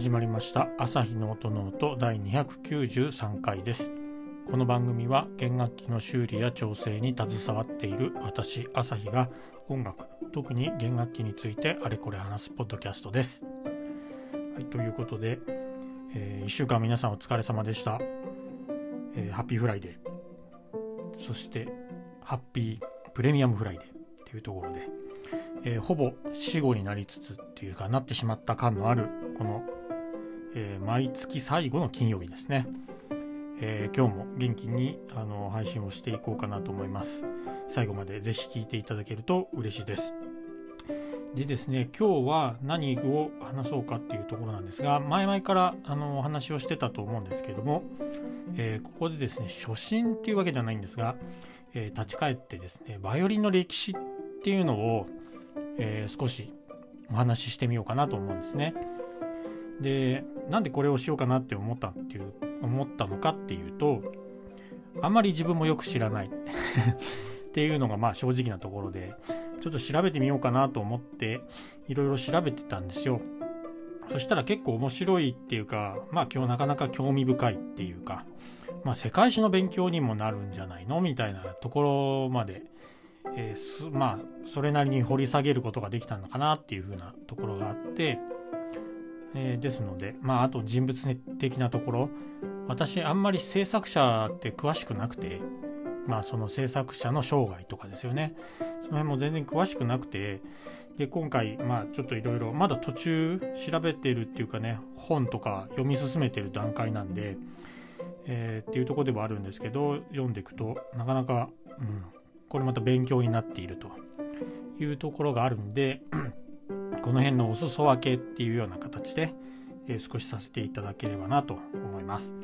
始まりました。朝日の音ノート第293回です。この番組は弦楽器の修理や調整に携わっている私朝日が音楽特に弦楽器についてあれこれ話すポッドキャストです。はいということで、えー、1週間皆さんお疲れ様でした、えー、ハッピーフライデー。そしてハッピープレミアムフライデーっていうところでえー、ほぼ死後になりつつっていうかなってしまった感のあるこの、えー、毎月最後の金曜日ですね、えー、今日も元気にあの配信をしていこうかなと思います。最後までぜひ聞いていただけると嬉しいです。でですね今日は何を話そうかっていうところなんですが前々からあのお話をしてたと思うんですけども、えここでですね初心っていうわけではないんですが、え立ち返ってですねバイオリンの歴史っていうのをえー、少しお話ししてみようかなと思うんですね。でなんでこれをしようかなって思ったっていう思ったのかっていうとあんまり自分もよく知らない っていうのがまあ正直なところでちょっと調べてみようかなと思っていろいろ調べてたんですよ。そしたら結構面白いっていうかまあ今日なかなか興味深いっていうかまあ世界史の勉強にもなるんじゃないのみたいなところまでえー、まあそれなりに掘り下げることができたのかなっていうふうなところがあって、えー、ですのでまああと人物的なところ。私あんまり制作者って詳しくなくてまあその制作者の生涯とかですよね。その辺も全然詳しくなくてで今回まあちょっといろいろまだ途中調べてるっていうかね本とか読み進めてる段階なんで、えー、っていうとこではあるんですけど読んでいくとなかなか、うん、これまた勉強になっているというところがあるんでこの辺のお裾分けっていうような形で、えー、少しさせていただければなと思います。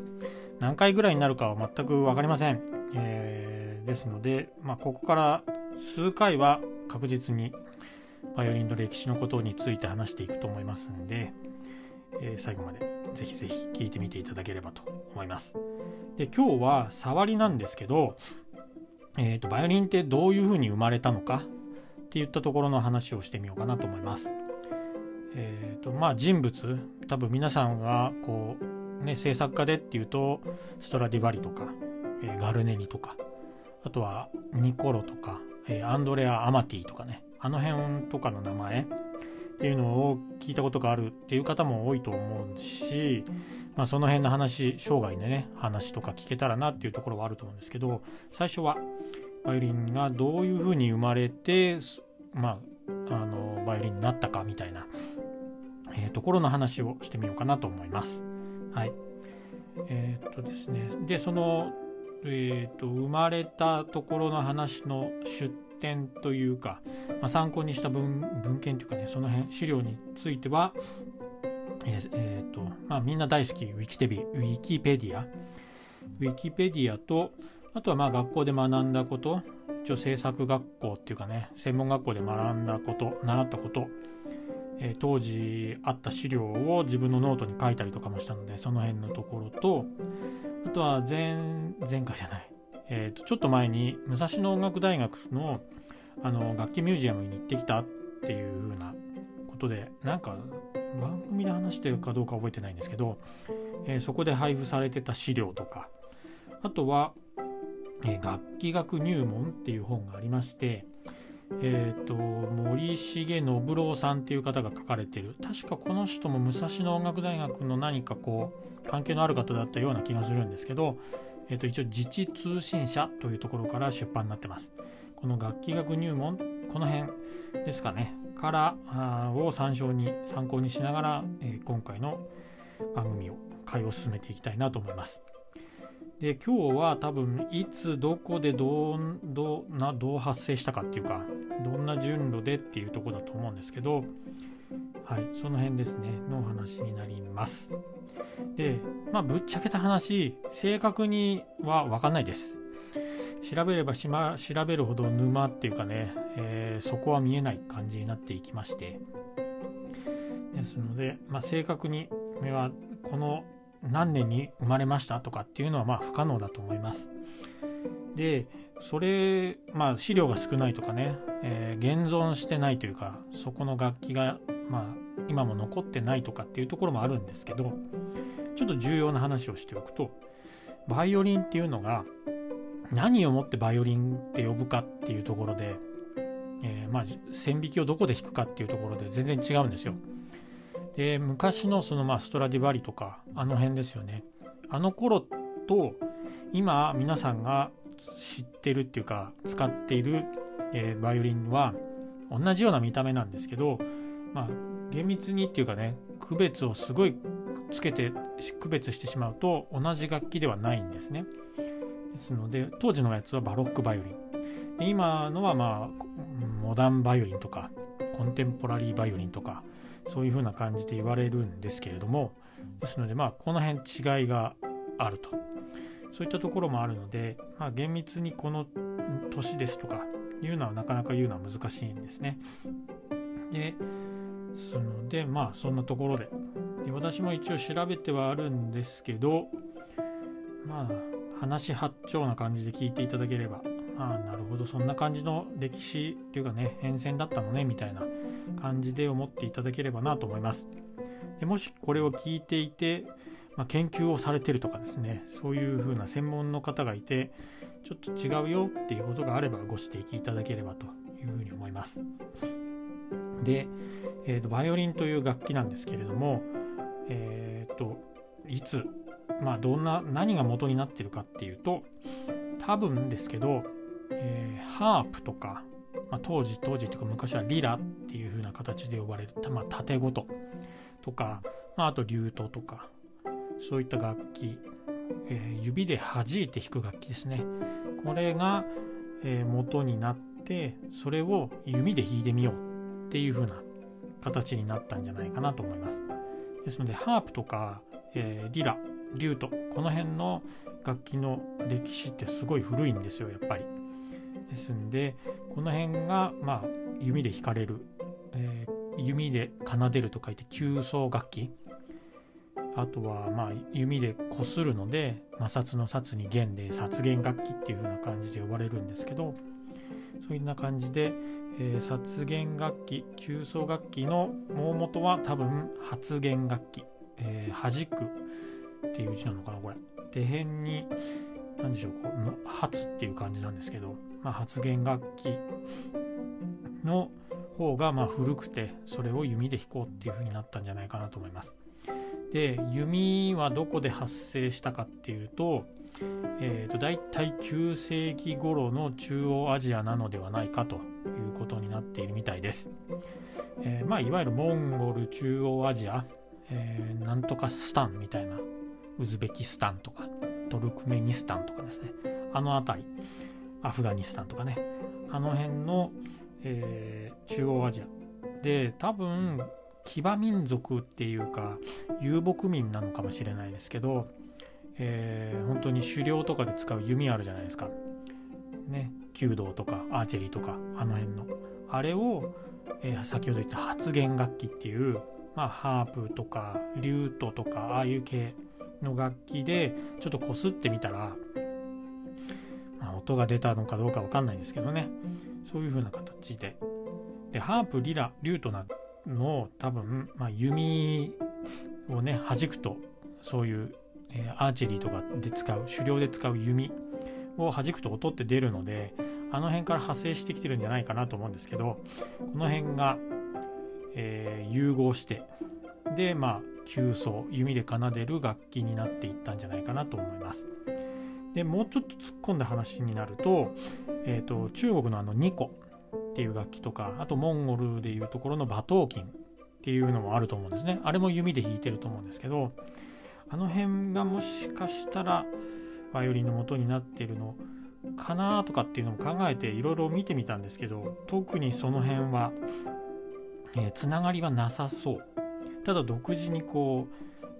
何回ぐらいになるかは全く分かりません、えー、ですので、まあ、ここから数回は確実にバイオリンの歴史のことについて話していくと思いますんで、えー、最後までぜひぜひ聞いてみていただければと思います。で今日は触りなんですけどえーと、バイオリンってどういうふうに生まれたのかっていったところの話をしてみようかなと思います。えーとまあ、人物多分皆さんがこう、ね、制作家でっていうとストラディバリとか、えー、ガルネニとかあとはニコロとか、えー、アンドレア・アマティとかねあの辺とかの名前っていうのを聞いたことがあるっていう方も多いと思うしまあ、その辺の話生涯でね話とか聞けたらなっていうところはあると思うんですけど最初はバイオリンがどういうふうに生まれて、まあ、あのバイオリンになったかみたいな、えー、ところの話をしてみようかなと思います。はい。えー、っとですね。でその、えー、っと生まれたところの話の出典というか、まあ、参考にした文文献というかねその辺資料についてはえーえーとまあ、みんな大好きウィキテビウィキペディア。ウィキペディアとあとはまあ学校で学んだこと一応制作学校っていうかね専門学校で学んだこと習ったこと、えー、当時あった資料を自分のノートに書いたりとかもしたのでその辺のところとあとは前前回じゃない、えー、とちょっと前に武蔵野音楽大学のあの楽器ミュージアムに行ってきたっていう風なことでなんか番組で話してるかどうか覚えてないんですけど、えー、そこで配布されてた資料とかあとは、えー、楽器学入門っていう本がありましてえーと、森重信郎さんっていう方が書かれてる。確かこの人も武蔵野音楽大学の何かこう関係のある方だったような気がするんですけど、えーと一応自治通信社というところから出版になってます。この楽器学入門この辺ですかね。からを参照に参考にしながら、えー、今回の番組を会を進めていきたいなと思います。で今日は多分いつどこでどうどうなどう発生したかっていうかどんな順路でっていうとこだと思うんですけどはいその辺ですねの話になります。でまあぶっちゃけた話正確には分かんないです。調べればし、ま、調べるほど沼っていうかね、えー、そこは見えない感じになっていきましてですので、まあ、正確にはこの何年に生まれましたとかっていうのはまあ不可能だと思います。でそれまあ資料が少ないとかね、えー、現存してないというかそこの楽器がまあ、今も残ってないとかっていうところもあるんですけどちょっと重要な話をしておくとバイオリンっていうのが何をもってバイオリンって呼ぶかっていうところで、えー、まあ線引きをどこで弾くかっていうところで全然違うんですよ。で昔のそのまあストラディバリとかあの辺ですよねあの頃と今皆さんが知ってるっていうか使っている、えー、バイオリンは同じような見た目なんですけどまあ厳密にっていうかね区別をすごいつけて区別してしまうと同じ楽器ではないんですね。ですので当時のやつはバロックバイオリン今のはまあモダンバイオリンとかコンテンポラリーバイオリンとかそういう風な感じで言われるんですけれどもですのでまあこの辺違いがあるとそういったところもあるので、まあ、厳密にこの年ですとかいうのはなかなか言うのは難しいんですね。ですのでまあそんなところでで私も一応調べてはあるんですけどまあ話八丁な感じで聞いていただければああなるほど。そんな感じの歴史っていうかね変遷だったのねみたいな感じで思っていただければなと思います。でもしこれを聞いていて、まあ、研究をされてるとかですねそういう風な専門の方がいてちょっと違うよっていうことがあればご指摘いただければというふうに思います。で、えーと、バイオリンという楽器なんですけれどもえっ、ー、といつまあどんな何が元になってるかっていうと多分ですけど、えー、ハープとか、まあ、当時当時というか昔はリラっていう風な形で呼ばれる、まあ、縦ごととか、まあ、あとリュートとかそういった楽器、えー、指で弾いて弾く楽器ですねこれが、えー、元になってそれを弓で弾いてみようっていう風な形になったんじゃないかなと思いますですのでハープとか、えー、リラリュートこの辺の楽器の歴史ってすごい古いんですよやっぱり。ですんでこの辺がまあ弓で弾かれる、えー、弓で奏でると書いて急奏楽器。あとはまあ弓でこするので摩擦の擦に弦で殺弦楽器っていう風な感じで呼ばれるんですけどそういうな感じで、えー、殺弦楽器急奏楽器の大元は多分発弦楽器、えー、弾くっていう字なのかなこれ。手辺に何でしょうこう発っていう感じなんですけど、まあ、発言楽器の方がま古くてそれを弓で弾こうっていう風になったんじゃないかなと思います。で弓はどこで発生したかっていうと,、えー、と大体9世紀頃の中央アジアなのではないかということになっているみたいです。えー、まあ、いわゆるモンゴル中央アジア、えー、なんとかスタンみたいなウズベキスタンとかトルクメニスタンとかですねあの辺りアフガニスタンとかね。あの辺の、えー、中央アジアで多分騎馬民族っていうか遊牧民なのかもしれないですけど、えー、本当に狩猟とかで使う弓あるじゃないですか。ね。弓道とかアーチェリーとかあの辺の。あれを、えー、先ほど言った発言楽器っていうまあハープとかリュートとかああいう系の楽器でちょっとこすってみたら、まあ、音が出たのかどうかわかんないんですけどねそういう風な形ででハープリラリュートなの多分、まあ、弓をね弾くとそういう、えー、アーチェリーとかで使う狩猟で使う弓を弾くと音って出るのであの辺から派生してきてるんじゃないかなと思うんですけどこの辺が、えー、融合してでまあ急奏弓で奏でる楽器になっていったんじゃないかなと思います。でもうちょっと突っ込んだ話になると,、えーと、中国のあのニコっていう楽器とかあとモンゴルでいうところの馬頭琴っていうのもあると思うんですね。あれも弓で弾いてると思うんですけどあの辺がもしかしたらバイオリンの元になってるのかなとかっていうのも考えていろいろ見てみたんですけど特にその辺は、えー、つながりはなさそう。ただ独自にこ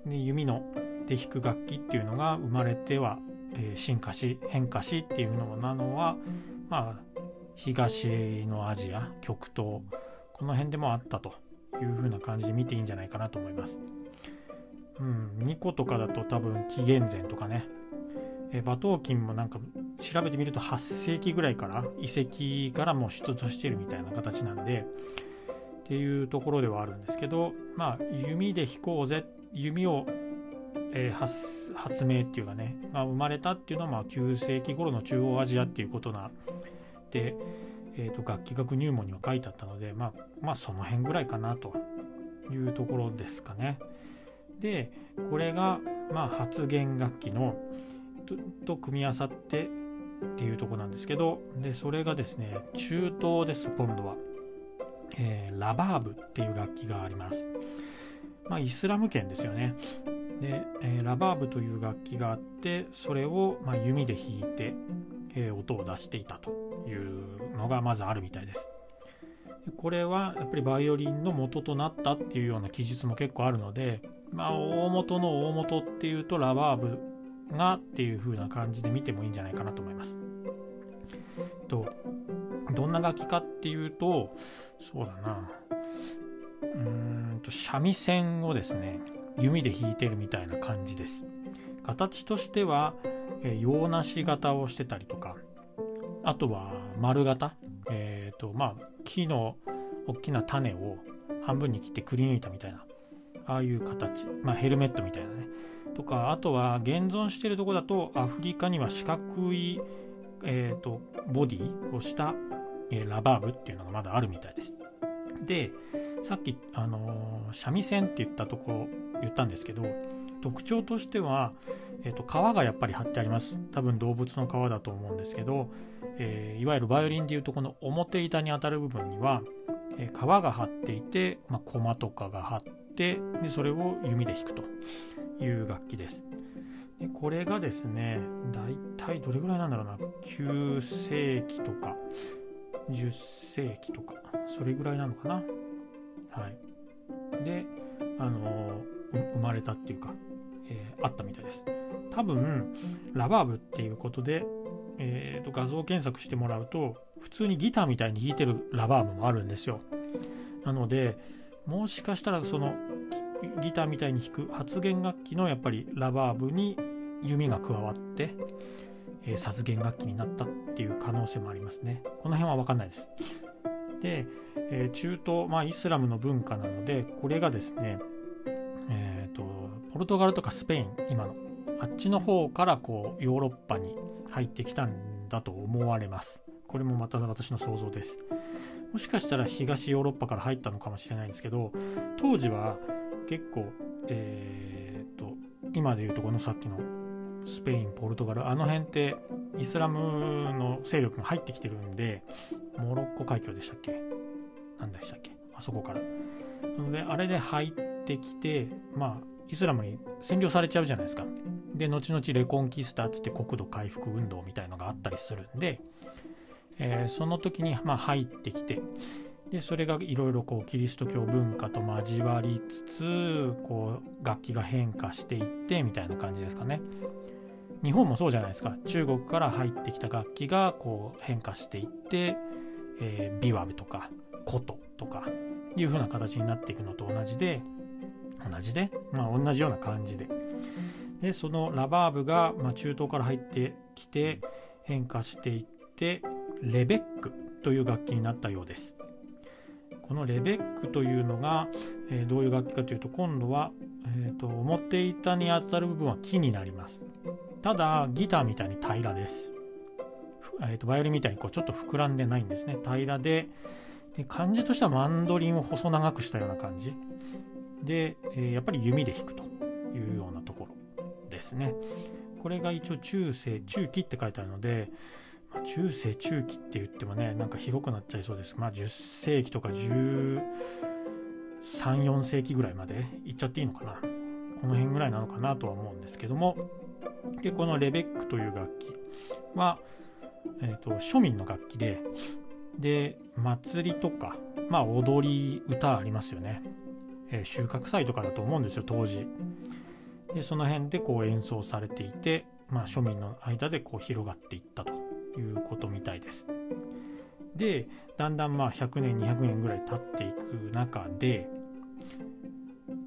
う、ね、弓ので弾く楽器っていうのが生まれては、えー、進化し変化しっていうのなのはまあ東のアジア極東この辺でもあったという風な感じで見ていいんじゃないかなと思います。うん、2個とかだと多分紀元前とかね、えー、馬頭琴もなんか調べてみると8世紀ぐらいから遺跡からもう出土してるみたいな形なんでっていうところではあるんですけど、まあ、弓で弾こうぜ弓を、えー、発明っていうかね、ま、生まれたっていうのはまあ9世紀頃の中央アジアっていうことなで、えー、と楽器学入門には書いてあったので、まあ、まあその辺ぐらいかなというところですかね。でこれがまあ発弦楽器のと組み合わさってっていうとこなんですけどでそれがですね中東です今度は。えー、ラバーブっていう楽器があります。まあ、イスラム圏ですよね。で、えー、ラバーブという楽器があってそれをま弓で弾いて、えー、音を出していたというのがまずあるみたいです。これはやっぱりバイオリンの元となったっていうような記述も結構あるので、まあ、大元の大元っていうとラバーブがっていう風な感じで見てもいいんじゃないかなと思います。とどんな楽器かっていうとそうだなうーんと三味線をですね弓で弾いてるみたいな感じです。形としては、えー、洋梨型をしてたりとかあとは丸型。えっ、ー、とまあ木の大きな種を半分に切ってくり抜いたみたいな。ああいう形。まあヘルメットみたいなね。とかあとは現存してるとこだとアフリカには四角い、えーとボディをしたえー、ラバーブっていうのがまだあるみたいです。で、さっき、あのー、三味線って言ったとこ言ったんですけど、特徴としては、えーと、皮がやっぱり貼ってあります。多分動物の皮だと思うんですけど、えー、いわゆるバイオリンでいうとこの表板に当たる部分には、えー、皮が張っていて、まあ、コマとかが張ってでそれを弓で弾くという楽器です。でこれがですね大体どれぐらいなんだろうな9世紀とか10世紀とかそれぐらいなのかなはいであの生まれたっていうか、えー、あったみたいです多分ラバーブっていうことで、えーと、画像検索してもらうと普通にギターみたいに弾いてるラバーブもあるんですよなのでもしかしたらそのギターみたいに弾く発弦楽器のやっぱりラバーブに弓が加わってえー、殺弦楽器になったっていう可能性もありますね。この辺は分かんないです。で、えー、中東、まあ、イスラムの文化なので、これがですね、えーと、ポルトガルとかスペイン、今の、あっちの方からこうヨーロッパに入ってきたんだと思われます。これもまた私の想像です。もしかしたら東ヨーロッパから入ったのかもしれないんですけど、当時は結構、えーと今で言うとこのさっきのスペインポルトガルあの辺ってイスラムの勢力が入ってきてるんでモロッコ海峡でしたっけ？何でしたっけ？あそこからなのであれで入ってきてまあイスラムに占領されちゃうじゃないですかで後々レコンキスタっつって国土回復運動みたいのがあったりするんで、えー、その時にまあ入ってきてでそれがいろいろこうキリスト教文化と交わりつつこう楽器が変化していってみたいな感じですかね。日本もそうじゃないですか中国から入ってきた楽器がこう変化していって、えー、ビワブとか琴とかいう風な形になっていくのと同じで同じでまあ同じような感じで。でそのラバーブが、まあ、中東から入ってきて変化していってレベックという楽器になったようです。このレベックというのが、えー、どういう楽器かというと今度は、えーと、と表板に当たる部分は木になります。ただギターみたいに平らです。えーと、バイオリンみたいにこうちょっと膨らんでないんですね。平らでで感じとしてはマンドリンを細長くしたような感じ。で、え、やっぱり弓で弾くというようなところですね。これが一応中世中期って書いてあるので、ま、中世中期って言ってもねなんか広くなっちゃいそうです。まあ10世紀とか13、4世紀ぐらいまでいっちゃっていいのかな。この辺ぐらいなのかなとは思うんですけどもでこのレベックという楽器は、えーと、庶民の楽器でで祭りとか、まあ、踊り歌ありますよね、えー、収穫祭とかだと思うんですよ当時。でその辺でこう演奏されていて、まあ、庶民の間でこう広がっていったということみたいです。でだんだんまあ100年200年ぐらい経っていく中で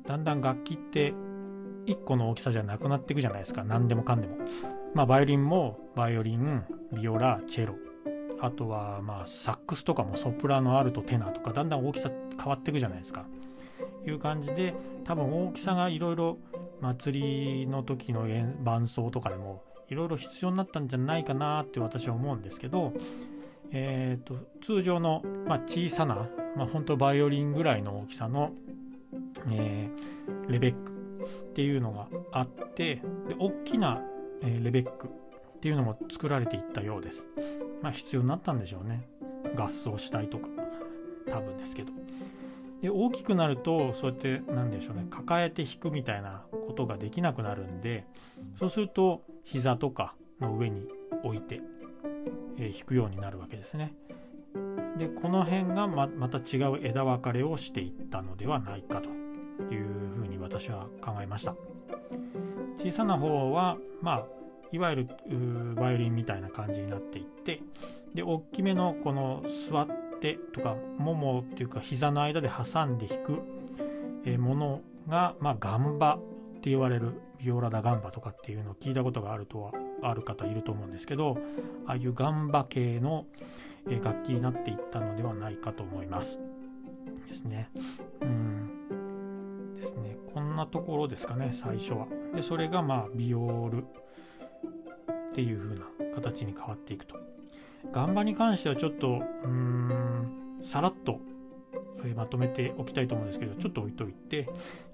だんだん楽器って1個の大きさじゃなくなっていくじゃないですか。何でもかんでも。まあバイオリンもバイオリンビオラチェロ。あとはまあサックスとかもソプラノアルトテナーとかだんだん大きさ変わっていくじゃないですか。いう感じで多分大きさがいろいろ祭りの時の伴奏とかでもいろいろ必要になったんじゃないかなって私は思うんですけど、えーと、通常の、まあ、小さな、まあ、本当バイオリンぐらいの大きさの、えー、レベックっていうのがあってで大きな、えー、レベックっていうのも作られていったようです。まあ必要になったんでしょうね。合奏したいとか多分ですけど。で大きくなるとそうやって何でしょうね抱えて弾くみたいなことができなくなるんでそうすると膝とかの上に置いて、えー、弾くようになるわけですね。でこの辺がままた違う枝分かれをしていったのではないかというふうに私は考えました。小さな方はまあいわゆるバイオリンみたいな感じになっていってで大きめのこの座ってとかももっていうか膝の間で挟んで弾くものが、まあ、ガンバって言われるビオラダガンバとかっていうのを聞いたことがあるとはある方いると思うんですけどああいうガンバ系の楽器になっていったのではないかと思います。ですね。うん。ですね。こんなところですかね最初は。でそれがまあビオールっていう風な形に変わっていくと。ガンバに関してはちょっとうんさらっとまとめておきたいと思うんですけどちょっと置いといて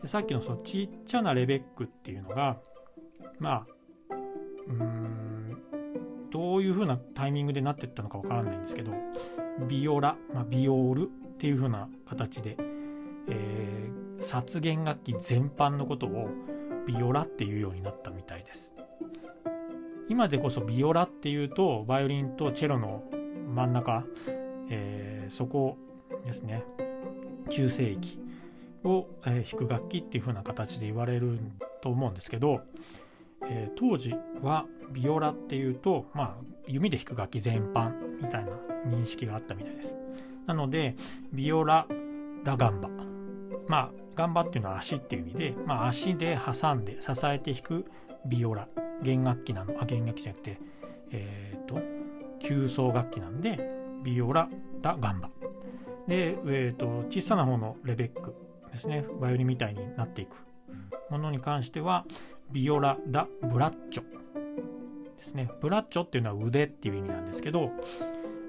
さっきのそのちっちゃなレベックっていうのがまあうんどういう風なタイミングでなってったのかわからないんですけどビオラ、まあ、ビオールっていう風な形で、えー、殺弦楽器全般のことをビオラっていうようになったみたいです。今でこそビオラっていうとバイオリンとチェロの真ん中、えー、そこですね。中世域を、えー、弾く楽器っていう風な形で言われると思うんですけど、えー、当時はビオラっていうと、まあ、弓で弾く楽器全般みたいな認識があったみたいです。なのでビオラダガンバ。まあガンバっていうのは足っていう意味で、まあ、足で挟んで支えて弾くビオラ。弦楽器なの？あ弦楽器じゃなくてえっ、ー、と急奏楽器なんでビオラダガンバ。で、えーと、小さな方のレベックですね。バイオリンみたいになっていく。ものに関してはビオラダブラッチョですね。ブラッチョっていうのは腕っていう意味なんですけど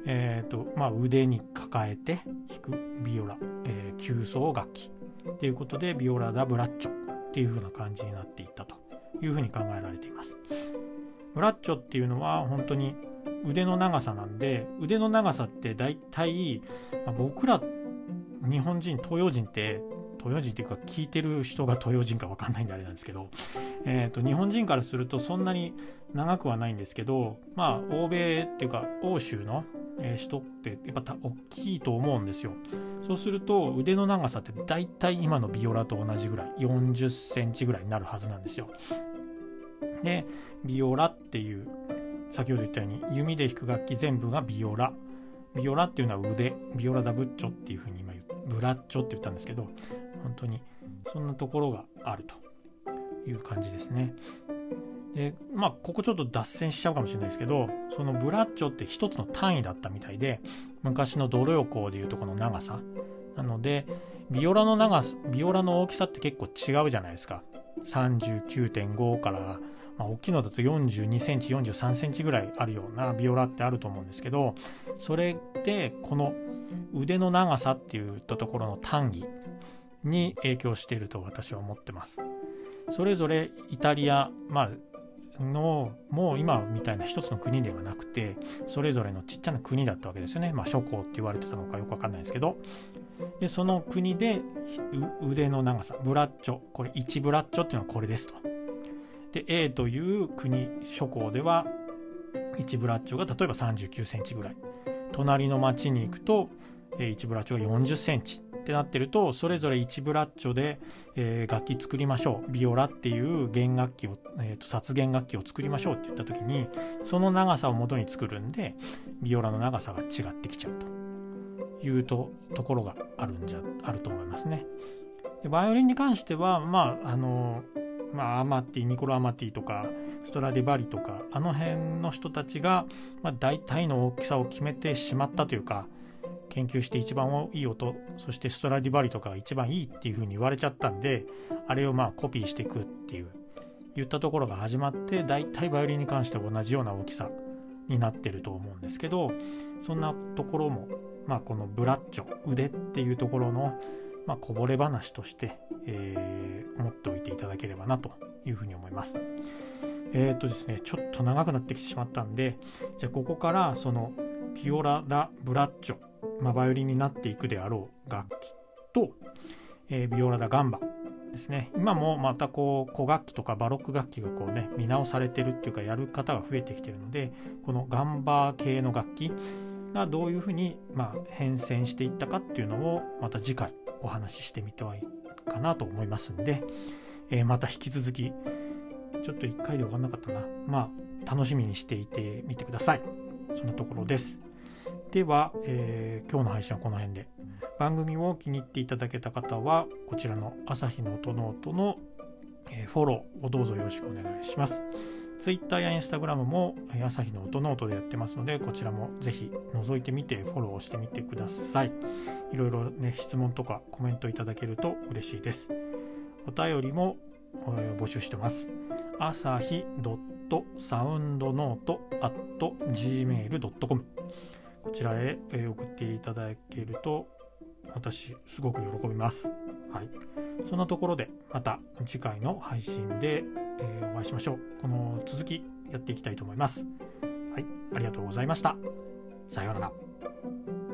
えーとまあ、腕に抱えて弾くビオラ、えー、急奏楽器っていうことでビオラダブラッチョっていう風な感じになっていったと。いうふうに考えられています。ブラッチョっていうのは本当に腕の長さなんで腕の長さって大体、まあ、僕ら日本人東洋人って東洋人っていうか聞いてる人が東洋人か分かんないんであれなんですけど、えーと、日本人からするとそんなに長くはないんですけどまあ欧米っていうか欧州のえ人ってやっぱ大きいと思うんですよ。そうすると腕の長さって大体今のビオラと同じぐらい40センチぐらいになるはずなんですよ。でビオラっていう先ほど言ったように弓で弾く楽器全部がビオラ。ビオラっていうのは腕。ビオラダブッチョっていうふうに今言うブラッチョって言ったんですけど本当にそんなところがあるという感じですね。でまあここちょっと脱線しちゃうかもしれないですけどそのブラッチョって一つの単位だったみたいで昔のドロ横でいうとこの長さなのでビオラの長さビオラの大きさって結構違うじゃないですか39.5からまあ、大きいのだと42センチ43センチぐらいあるようなビオラってあると思うんですけどそれでこの腕の長さっていったところの単位に影響していると私は思ってます。それぞれイタリア、まあ、のもう今みたいな一つの国ではなくてそれぞれのちっちゃな国だったわけですよね、まあ、諸侯って言われてたのかよくわかんないですけど。でその国で腕の長さブラッチョこれ1ブラッチョっていうのはこれですと。で A という国諸侯では1ブラッチョが例えば39センチぐらい。隣の町に行くと1ブラッチョが40センチ。ってなってるとそれぞれ1ブラッチョで、えー、楽器作りましょうビオラっていう弦楽器を、えーと、殺弦楽器を作りましょうって言った時にその長さを元に作るんでビオラの長さが違ってきちゃうというとところがあるんじゃあると思いますね。でバイオリンに関してはまああのまあ、アマティニコロ・アマティとかストラディバリとかあの辺の人たちが、まあ、大体の大きさを決めてしまったというか研究して一番いい音そしてストラディバリとかが一番いいっていう風に言われちゃったんであれをまあコピーしていくっていう言ったところが始まって大体バイオリンに関しては同じような大きさになってると思うんですけどそんなところも、まあ、このブラッチョ腕っていうところの、まあ、こぼれ話として、えー、思っておいていただければなというふうに思います。えっ、ー、とですねちょっと長くなってきてしまったんでじゃあここからそのピオラ・ダ・ブラッチョ、まあ、バイオリンになっていくであろう楽器と、えー、ビオラ・ダ・ガンバですね。今もまたこう古楽器とかバロック楽器がこうね見直されてるっていうかやる方が増えてきてるのでこのガンバ系の楽器がどういうふうにまあ変遷していったかっていうのをまた次回お話ししてみてはいいかなと思いますんで、えー、また引き続きちょっと1回で分かんなかったな。まあ楽しみにしていてみてください。そんなところです。では、えー、今日の配信はこの辺で。番組を気に入っていただけた方はこちらの朝日の音ノートの、えフォローをどうぞよろしくお願いします。Twitter や Instagram も朝日の音ノートでやってますのでこちらもぜひ覗いてみてフォローしてみてください。いろいろね質問とかコメントいただけると嬉しいです。お便りもえ募集してます。朝日 .soundnote.gmail.com こちらへ送っていただけると私すごく喜びます。はい。そんなところでまた次回の配信で、え、お会いしましょう。この続きやっていきたいと思います。はい。ありがとうございました。さようなら。